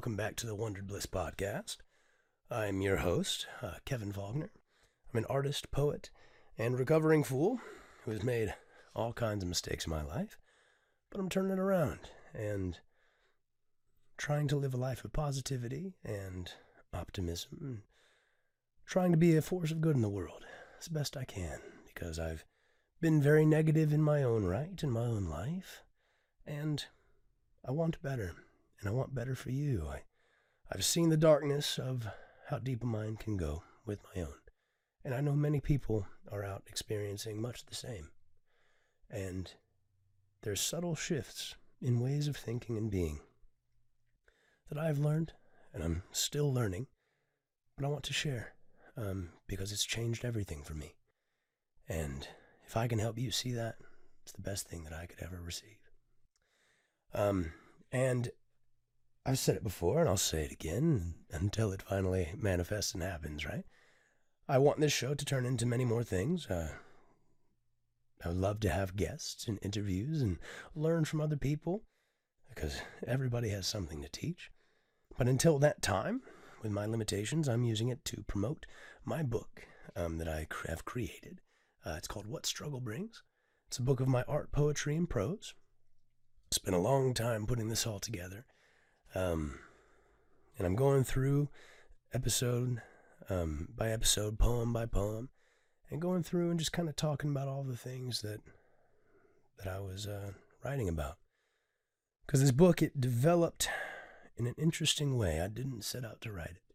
welcome back to the Wondered Bliss podcast. I'm your host, uh, Kevin Faulkner. I'm an artist, poet, and recovering fool who has made all kinds of mistakes in my life, but I'm turning it around and trying to live a life of positivity and optimism, trying to be a force of good in the world as best I can because I've been very negative in my own right, in my own life, and I want better, and I want better for you. I, I've seen the darkness of how deep a mind can go with my own, and I know many people are out experiencing much the same. And there's subtle shifts in ways of thinking and being that I've learned, and I'm still learning, but I want to share um, because it's changed everything for me. And if I can help you see that, it's the best thing that I could ever receive. Um, and I've said it before, and I'll say it again until it finally manifests and happens, right? I want this show to turn into many more things. Uh, I would love to have guests and interviews and learn from other people because everybody has something to teach. But until that time, with my limitations, I'm using it to promote my book um, that I have created. Uh, it's called What Struggle Brings. It's a book of my art, poetry, and prose. Spent a long time putting this all together. Um, and I'm going through episode um, by episode, poem by poem, and going through and just kind of talking about all the things that that I was uh, writing about. Because this book, it developed in an interesting way. I didn't set out to write it.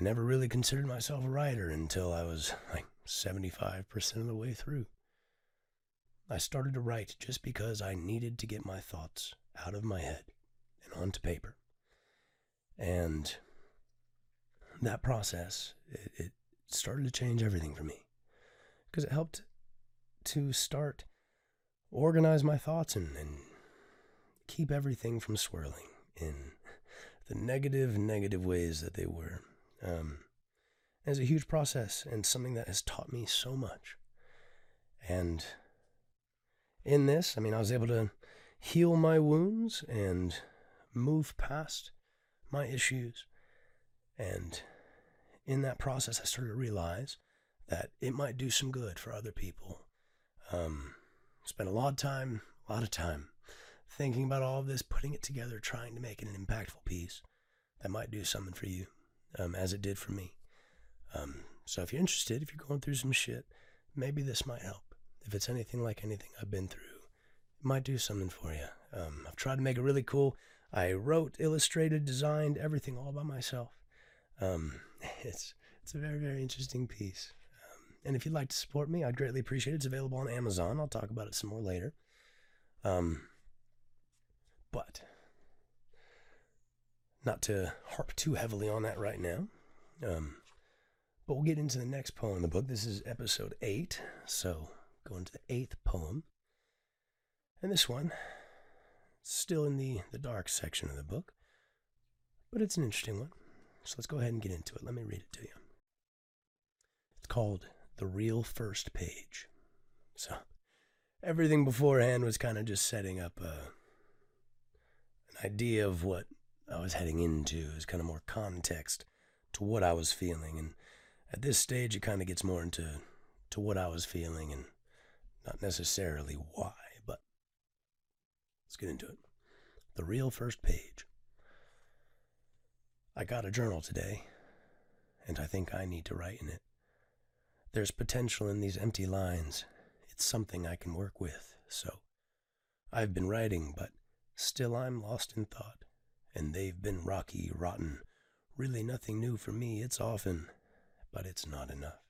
I never really considered myself a writer until I was like 75% of the way through. I started to write just because I needed to get my thoughts out of my head and onto paper. And that process, it, it started to change everything for me because it helped to start organize my thoughts and, and keep everything from swirling in the negative, negative ways that they were. Um, it's a huge process and something that has taught me so much. And in this, I mean, I was able to heal my wounds and move past my issues. And in that process, I started to realize that it might do some good for other people. Um, spent a lot of time, a lot of time thinking about all of this, putting it together, trying to make it an impactful piece that might do something for you, um, as it did for me. Um, so if you're interested, if you're going through some shit, maybe this might help. If it's anything like anything I've been through, it might do something for you. Um, I've tried to make it really cool. I wrote, illustrated, designed everything all by myself. Um, it's it's a very very interesting piece. Um, and if you'd like to support me, I'd greatly appreciate it. It's available on Amazon. I'll talk about it some more later. Um, but not to harp too heavily on that right now. Um, but we'll get into the next poem in the book. This is episode eight, so going to the eighth poem. And this one, still in the, the dark section of the book, but it's an interesting one. So let's go ahead and get into it. Let me read it to you. It's called The Real First Page. So everything beforehand was kind of just setting up a, an idea of what I was heading into, as kind of more context to what I was feeling. And at this stage, it kind of gets more into to what I was feeling and not necessarily why, let's get into it. The real first page. I got a journal today, and I think I need to write in it. There's potential in these empty lines. It's something I can work with, so I've been writing, but still I'm lost in thought, and they've been rocky, rotten. Really nothing new for me, it's often, but it's not enough.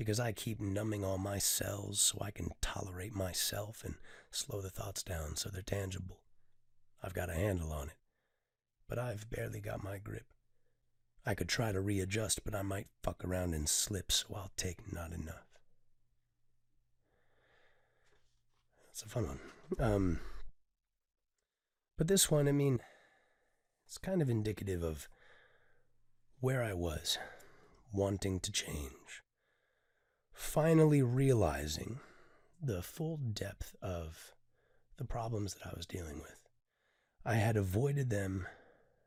Because I keep numbing all my cells so I can tolerate myself and slow the thoughts down so they're tangible. I've got a handle on it but I've barely got my grip. I could try to readjust, but I might fuck around and slip, so I'll take not enough. That's a fun one. Um, but this one, I mean, it's kind of indicative of where I was, wanting to change. Finally realizing the full depth of the problems that I was dealing with. I had avoided them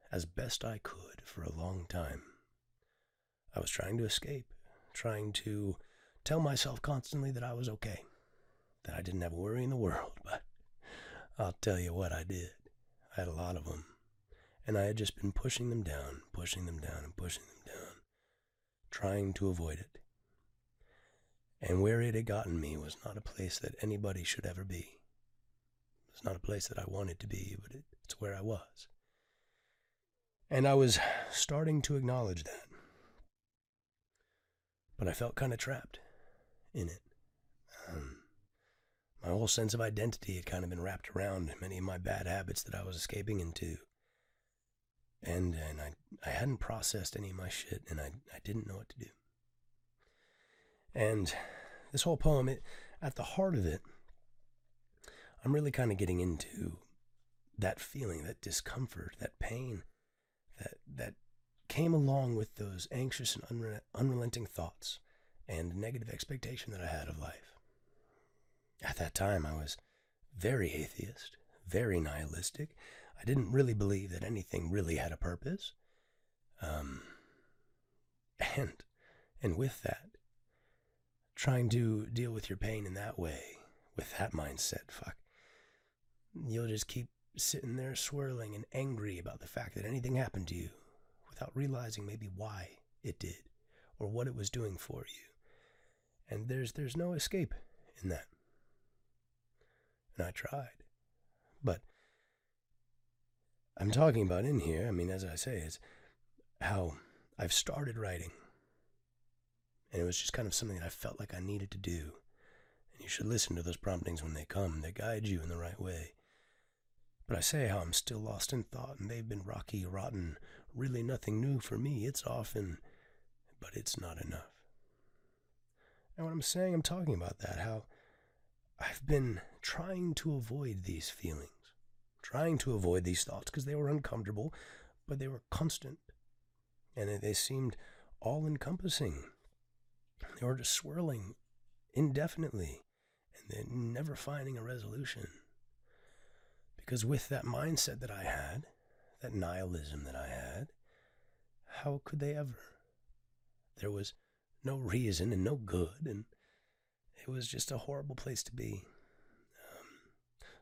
as best I could for a long time. I was trying to escape, trying to tell myself constantly that I was okay, that I didn't have a worry in the world, but I'll tell you what I did. I had a lot of them, and I had just been pushing them down, pushing them down, and pushing them down, trying to avoid it. And where it had gotten me was not a place that anybody should ever be. It's not a place that I wanted to be, but it's where I was. And I was starting to acknowledge that. But I felt kind of trapped in it. Um, my whole sense of identity had kind of been wrapped around many of my bad habits that I was escaping into. And, and I, I hadn't processed any of my shit, and I, I didn't know what to do. And this whole poem, it, at the heart of it, I'm really kind of getting into that feeling, that discomfort, that pain, that that came along with those anxious and unre- unrelenting thoughts and negative expectation that I had of life. At that time, I was very atheist, very nihilistic. I didn't really believe that anything really had a purpose. Um, and and with that, trying to deal with your pain in that way, with that mindset, fuck, you'll just keep sitting there swirling and angry about the fact that anything happened to you without realizing maybe why it did or what it was doing for you. And there's there's no escape in that. And I tried. But I'm talking about in here, I mean as I say, it's how I've started writing. And it was just kind of something that I felt like I needed to do. And you should listen to those promptings when they come. They guide you in the right way. But I say how I'm still lost in thought and they've been rocky, rotten, really nothing new for me. It's often, but it's not enough. And what I'm saying, I'm talking about that, how I've been trying to avoid these feelings, trying to avoid these thoughts because they were uncomfortable, but they were constant. And they seemed all encompassing. They were just swirling indefinitely and then never finding a resolution. Because with that mindset that I had, that nihilism that I had, how could they ever? There was no reason and no good, and it was just a horrible place to be. Um,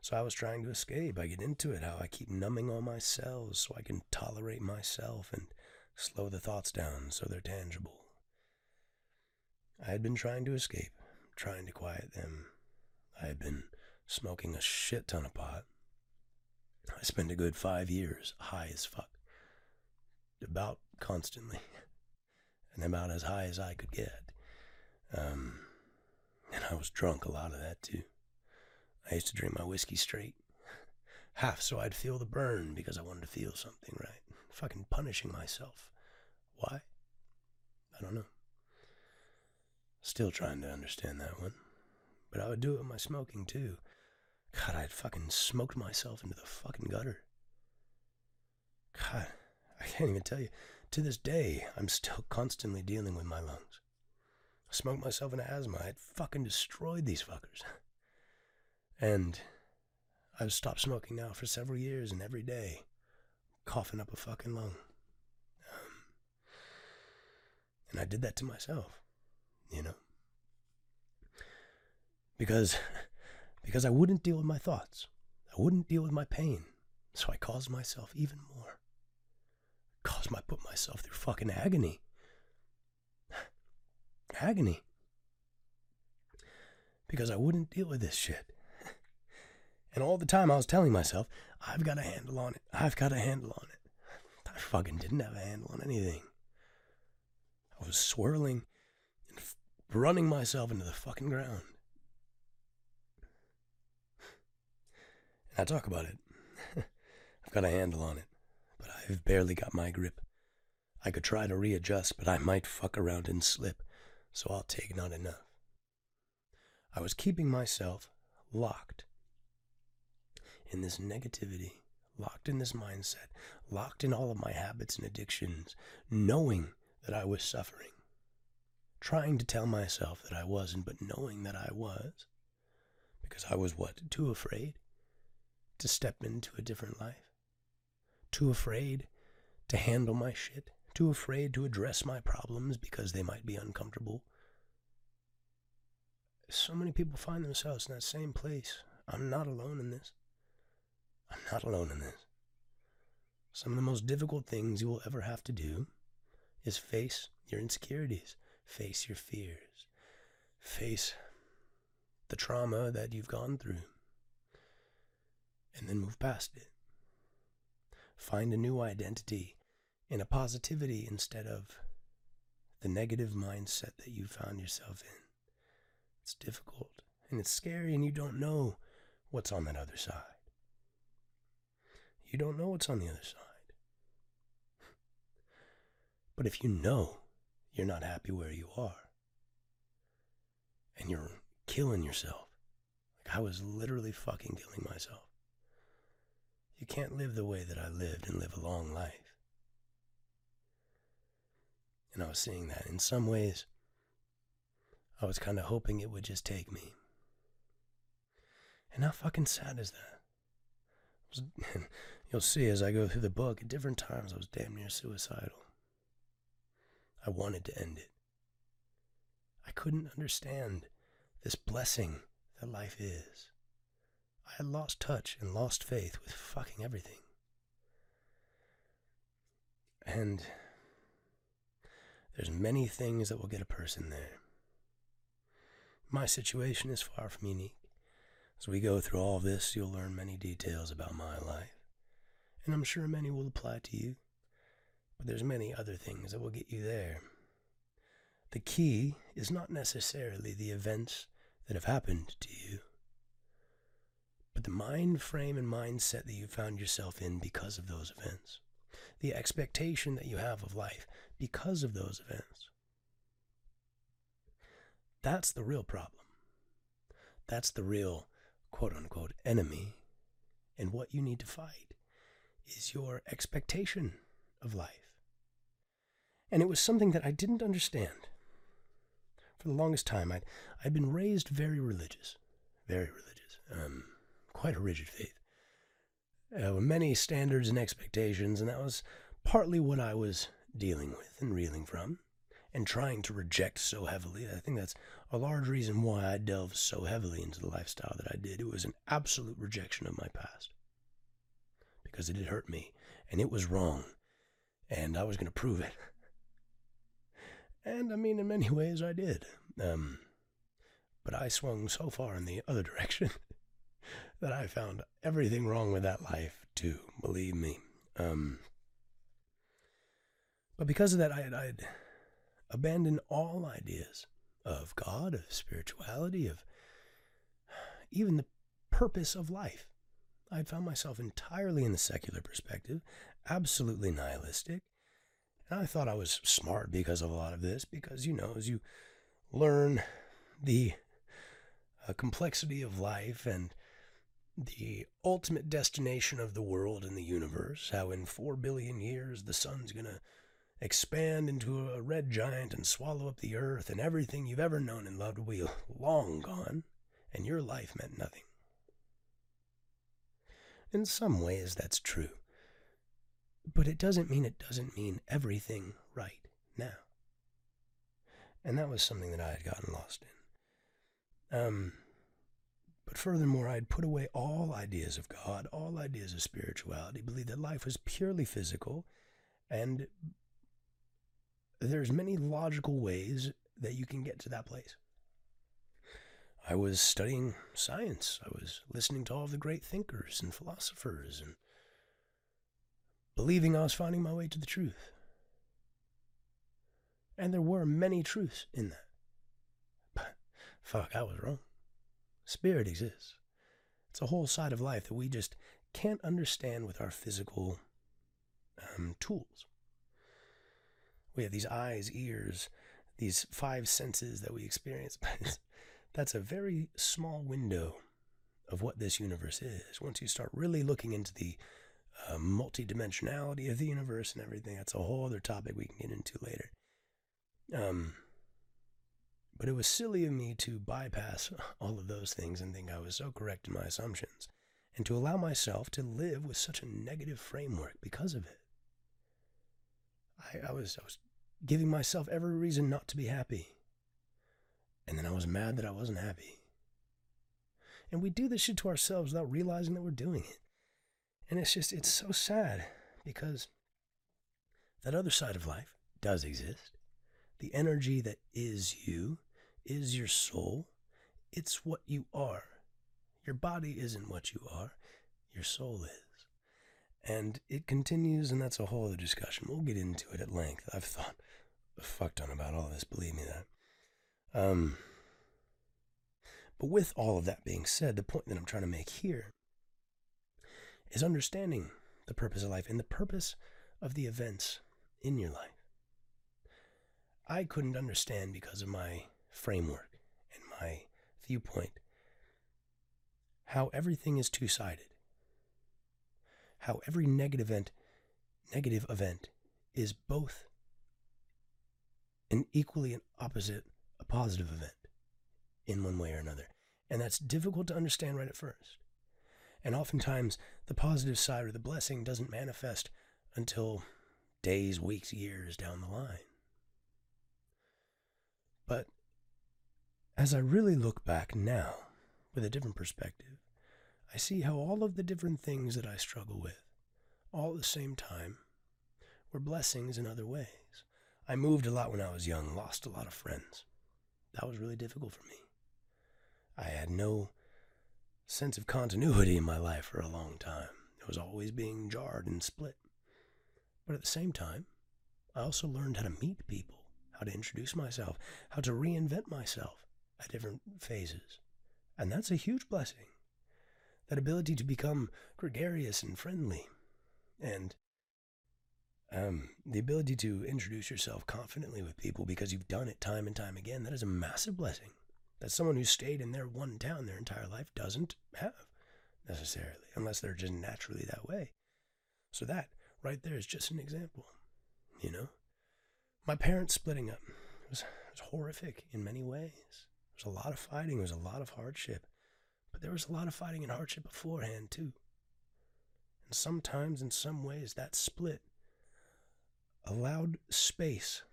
so I was trying to escape. I get into it, how I keep numbing all my cells so I can tolerate myself and slow the thoughts down so they're tangible. I had been trying to escape, trying to quiet them. I had been smoking a shit ton of pot. I spent a good five years high as fuck. About constantly. And about as high as I could get. Um, and I was drunk a lot of that too. I used to drink my whiskey straight. Half so I'd feel the burn because I wanted to feel something, right? Fucking punishing myself. Why? I don't know. Still trying to understand that one. But I would do it with my smoking too. God, I'd fucking smoked myself into the fucking gutter. God, I can't even tell you. To this day, I'm still constantly dealing with my lungs. I smoked myself into asthma. I'd fucking destroyed these fuckers. And I've stopped smoking now for several years, and every day, coughing up a fucking lung. Um, and I did that to myself, you know? Because because I wouldn't deal with my thoughts. I wouldn't deal with my pain. So I caused myself even more. Caused my put myself through fucking agony. agony. Because I wouldn't deal with this shit. And all the time I was telling myself, I've got a handle on it. I've got a handle on it. I fucking didn't have a handle on anything. I was swirling running myself into the fucking ground. And I talk about it. I've got a handle on it, but I've barely got my grip. I could try to readjust, but I might fuck around and slip, so I'll take not enough. I was keeping myself locked in this negativity, locked in this mindset, locked in all of my habits and addictions, knowing that I was suffering, trying to tell myself that I wasn't, but knowing that I was, because I was what? Too afraid? to step into a different life, too afraid to handle my shit, too afraid to address my problems because they might be uncomfortable. So many people find themselves in that same place. I'm not alone in this. I'm not alone in this. Some of the most difficult things you will ever have to do is face your insecurities, face your fears, face the trauma that you've gone through, and then move past it. Find a new identity in a positivity instead of the negative mindset that you found yourself in. It's difficult and it's scary, and you don't know what's on that other side. You don't know what's on the other side. But if you know you're not happy where you are, and you're killing yourself, like I was literally fucking killing myself, you can't live the way that I lived and live a long life. And I was seeing that in some ways, I was kind of hoping it would just take me. And how fucking sad is that? You'll see as I go through the book, at different times I was damn near suicidal. I wanted to end it. I couldn't understand this blessing that life is. I had lost touch and lost faith with fucking everything. And there's many things that will get a person there. My situation is far from unique. As we go through all this, you'll learn many details about my life, and I'm sure many will apply to you. But there's many other things that will get you there. The key is not necessarily the events that have happened to you, but the mind frame and mindset that you found yourself in because of those events, the expectation that you have of life because of those events. That's the real problem. That's the real quote unquote enemy. And what you need to fight is your expectation of life. And it was something that I didn't understand. For the longest time, I'd, I'd been raised very religious, very religious, um, quite a rigid faith. Were many standards and expectations, and that was partly what I was dealing with and reeling from and trying to reject so heavily. I think that's a large reason why I delved so heavily into the lifestyle that I did. It was an absolute rejection of my past because it had hurt me and it was wrong and I was going to prove it. And I mean, in many ways, I did. Um, but I swung so far in the other direction that I found everything wrong with that life, too, believe me. Um, but because of that, I had, I had abandoned all ideas of God, of spirituality, of even the purpose of life. I had found myself entirely in the secular perspective, absolutely nihilistic, and I thought I was smart because of a lot of this, because, you know, as you learn the uh, complexity of life and the ultimate destination of the world and the universe, how in four billion years the sun's going to expand into a red giant and swallow up the earth, and everything you've ever known and loved will be long gone, and your life meant nothing. In some ways, that's true. But it doesn't mean it doesn't mean everything right now. And that was something that I had gotten lost in. Um, but furthermore, I had put away all ideas of God, all ideas of spirituality, believed that life was purely physical, and there's many logical ways that you can get to that place. I was studying science. I was listening to all the great thinkers and philosophers and believing I was finding my way to the truth. And there were many truths in that. But fuck, I was wrong. Spirit exists. It's a whole side of life that we just can't understand with our physical um, tools. We have these eyes, ears, these five senses that we experience. But that's a very small window of what this universe is. Once you start really looking into the uh, multidimensionality of the universe and everything. That's a whole other topic we can get into later. Um, but it was silly of me to bypass all of those things and think I was so correct in my assumptions and to allow myself to live with such a negative framework because of it. I, I was I was giving myself every reason not to be happy. And then I was mad that I wasn't happy. And we do this shit to ourselves without realizing that we're doing it. And it's just, it's so sad because that other side of life does exist. The energy that is you, is your soul. It's what you are. Your body isn't what you are, your soul is. And it continues, and that's a whole other discussion. We'll get into it at length. I've thought a fuck ton about all this, believe me that. Um, but with all of that being said, the point that I'm trying to make here is understanding the purpose of life and the purpose of the events in your life. I couldn't understand because of my framework and my viewpoint how everything is two-sided. How every negative event negative event is both an equally and opposite a positive event in one way or another. And that's difficult to understand right at first. And oftentimes, the positive side or the blessing doesn't manifest until days, weeks, years down the line. But as I really look back now with a different perspective, I see how all of the different things that I struggle with, all at the same time, were blessings in other ways. I moved a lot when I was young, lost a lot of friends. That was really difficult for me. I had no sense of continuity in my life for a long time. It was always being jarred and split. But at the same time, I also learned how to meet people, how to introduce myself, how to reinvent myself at different phases. And that's a huge blessing. That ability to become gregarious and friendly. And um, the ability to introduce yourself confidently with people because you've done it time and time again, that is a massive blessing that someone who stayed in their one town their entire life doesn't have necessarily, unless they're just naturally that way. So that right there is just an example, you know? My parents splitting up it was, it was horrific in many ways. There was a lot of fighting, there was a lot of hardship, but there was a lot of fighting and hardship beforehand, too. And sometimes, in some ways, that split allowed space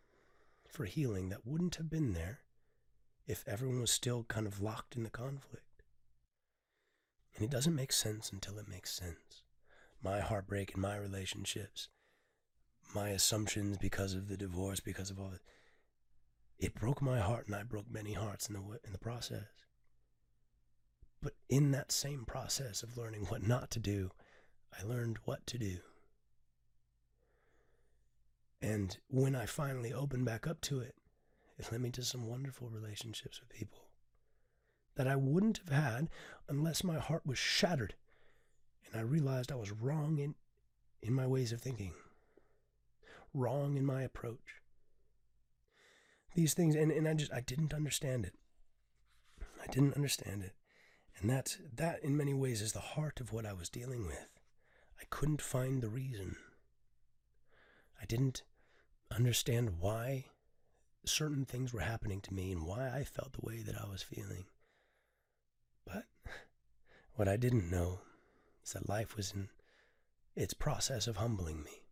for healing that wouldn't have been there if everyone was still kind of locked in the conflict. And it doesn't make sense until it makes sense. My heartbreak in my relationships, my assumptions because of the divorce, because of all it, it broke my heart and I broke many hearts in the, in the process. But in that same process of learning what not to do, I learned what to do. And when I finally opened back up to it, it led me to some wonderful relationships with people that I wouldn't have had unless my heart was shattered and I realized I was wrong in, in my ways of thinking, wrong in my approach. These things, and, and I just, I didn't understand it. I didn't understand it. And that, that in many ways is the heart of what I was dealing with. I couldn't find the reason. I didn't understand why certain things were happening to me and why I felt the way that I was feeling. But what I didn't know is that life was in its process of humbling me,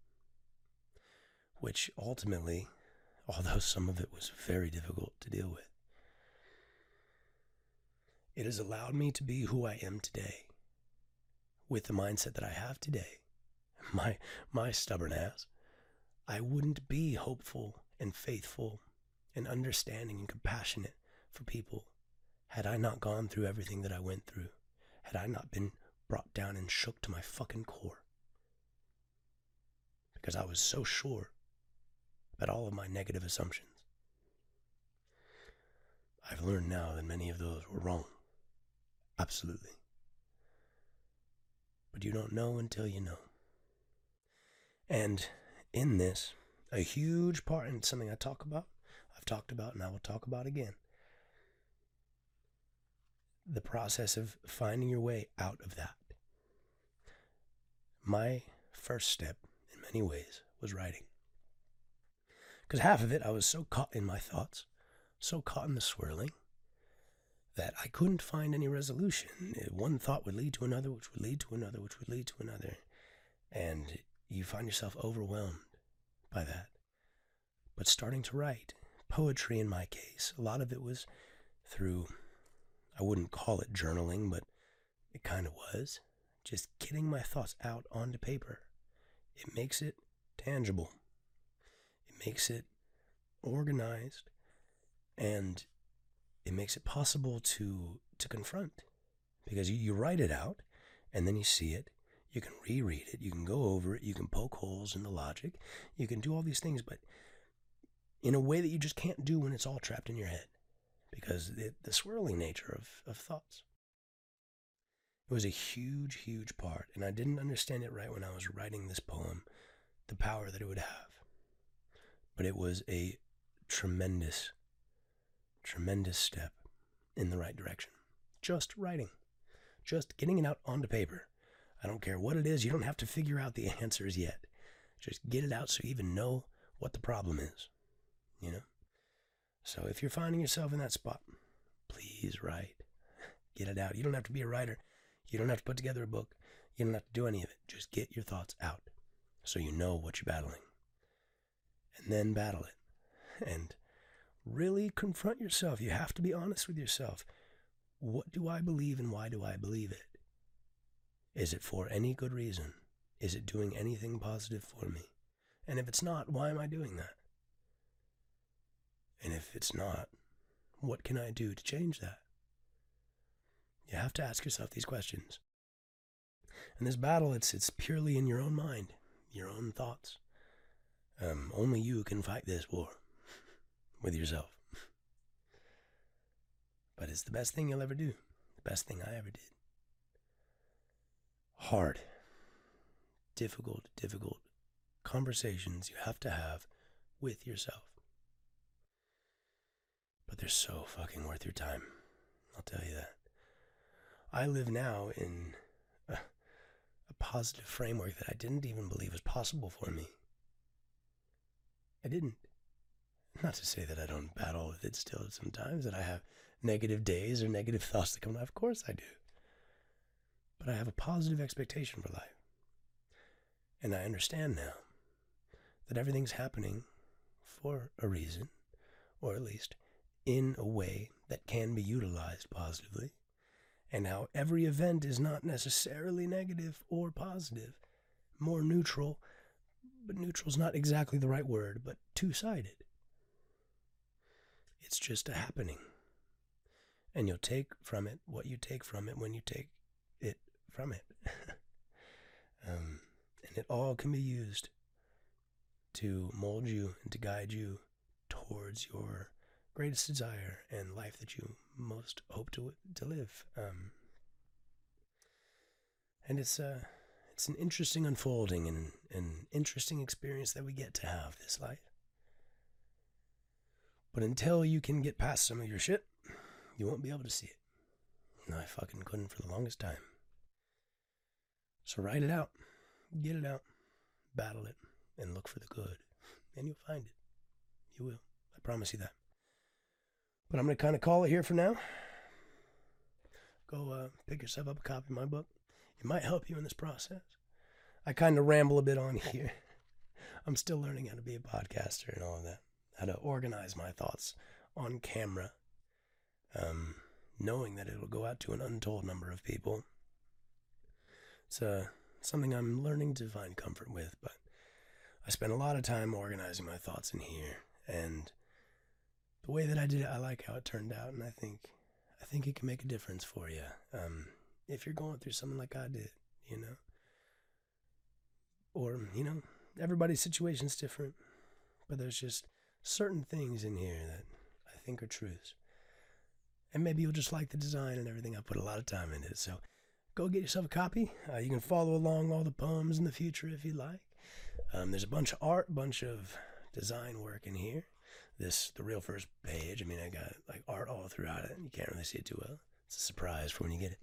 which ultimately, although some of it was very difficult to deal with, it has allowed me to be who I am today with the mindset that I have today. My, my stubborn ass. I wouldn't be hopeful and faithful and understanding and compassionate for people had I not gone through everything that I went through, had I not been brought down and shook to my fucking core. Because I was so sure about all of my negative assumptions. I've learned now that many of those were wrong. Absolutely. But you don't know until you know. And in this, a huge part, and something I talk about, talked about and I will talk about again. The process of finding your way out of that. My first step, in many ways, was writing. Because half of it, I was so caught in my thoughts, so caught in the swirling, that I couldn't find any resolution. One thought would lead to another, which would lead to another, which would lead to another. And you find yourself overwhelmed by that. But starting to write, poetry in my case, a lot of it was through, I wouldn't call it journaling, but it kind of was. Just getting my thoughts out onto paper. It makes it tangible, it makes it organized, and it makes it possible to to confront. Because you, you write it out and then you see it. You can reread it. You can go over it. You can poke holes in the logic. You can do all these things but in a way that you just can't do when it's all trapped in your head because it, the swirling nature of, of thoughts it was a huge huge part and i didn't understand it right when i was writing this poem the power that it would have but it was a tremendous tremendous step in the right direction. Just writing, just getting it out onto paper. I don't care what it is, you don't have to figure out the answers yet. Just get it out so you even know what the problem is. You know? So if you're finding yourself in that spot, please write. Get it out. You don't have to be a writer. You don't have to put together a book. You don't have to do any of it. Just get your thoughts out so you know what you're battling. And then battle it. And really confront yourself. You have to be honest with yourself. What do I believe and why do I believe it? Is it for any good reason? Is it doing anything positive for me? And if it's not, why am I doing that? And if it's not, what can I do to change that? You have to ask yourself these questions. And this battle, it's it's purely in your own mind, your own thoughts. Um, only you can fight this war with yourself. But it's the best thing you'll ever do. The best thing I ever did. Hard, difficult, difficult conversations you have to have with yourself. But they're so fucking worth your time. I'll tell you that. I live now in a, a positive framework that I didn't even believe was possible for me. I didn't. Not to say that I don't battle with it still sometimes, that I have negative days or negative thoughts that come up. Of course I do. But I have a positive expectation for life. And I understand now that everything's happening for a reason, or at least in a way that can be utilized positively, and how every event is not necessarily negative or positive, more neutral, but neutral is not exactly the right word, but two sided. It's just a happening. And you'll take from it what you take from it when you take it from it. um, and it all can be used to mold you and to guide you towards your greatest desire and life that you most hope to to live. Um, and it's a uh, it's an interesting unfolding and an interesting experience that we get to have this life. But until you can get past some of your shit, you won't be able to see it. And I fucking couldn't for the longest time. So write it out, get it out, battle it, and look for the good. And you'll find it. You will. I promise you that. But I'm going to kind of call it here for now. Go uh, pick yourself up a copy of my book. It might help you in this process. I kind of ramble a bit on here. I'm still learning how to be a podcaster and all of that how to organize my thoughts on camera, um, knowing that it'll go out to an untold number of people. It's uh, something I'm learning to find comfort with, but I spend a lot of time organizing my thoughts in here, and the way that I did it, I like how it turned out, and I think I think it can make a difference for you. Um, if you're going through something like I did, you know, or you know, everybody's situation's different, but there's just certain things in here that I think are truths. And maybe you'll just like the design and everything. I put a lot of time into it. So go get yourself a copy. Uh, you can follow along all the poems in the future if you like. Um, there's a bunch of art, bunch of design work in here. This, the real first page. I mean, I got like art all throughout it. You can't really see it too well. It's a surprise for when you get it.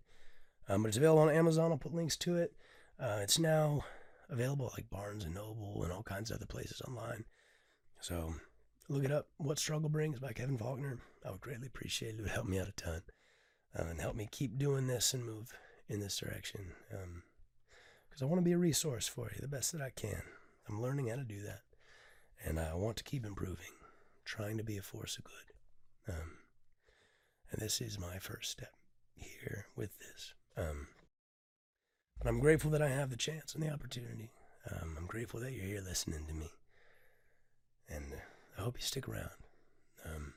Um, but it's available on Amazon. I'll put links to it. Uh, it's now available like Barnes and Noble and all kinds of other places online. So Look it up. What Struggle Brings by Kevin Faulkner. I would greatly appreciate it. It would help me out a ton. um, and help me keep doing this and move in this direction. Because I want to be a resource for you the best that I can. I'm learning how to do that, and I want to keep improving, trying to be a force of good. Um, and this is my first step here with this. Um, but I'm grateful that I have the chance and the opportunity. Um, I'm grateful that you're here listening to me. And I hope you stick around. Um,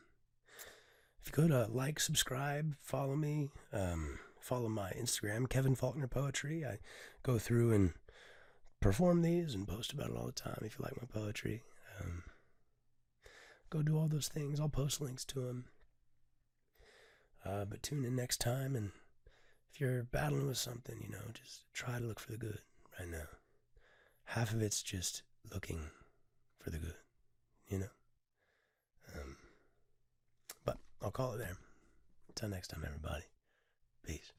if you go to like, subscribe, follow me, um, follow my Instagram, Kevin Faulkner Poetry. I go through and perform these and post about it all the time if you like my poetry. Um, go do all those things. I'll post links to them. Uh, but tune in next time and if you're battling with something, you know, just try to look for the good right now. Half of it's just looking for the good, you know? Um, but I'll call it there. Until next time, everybody. Peace.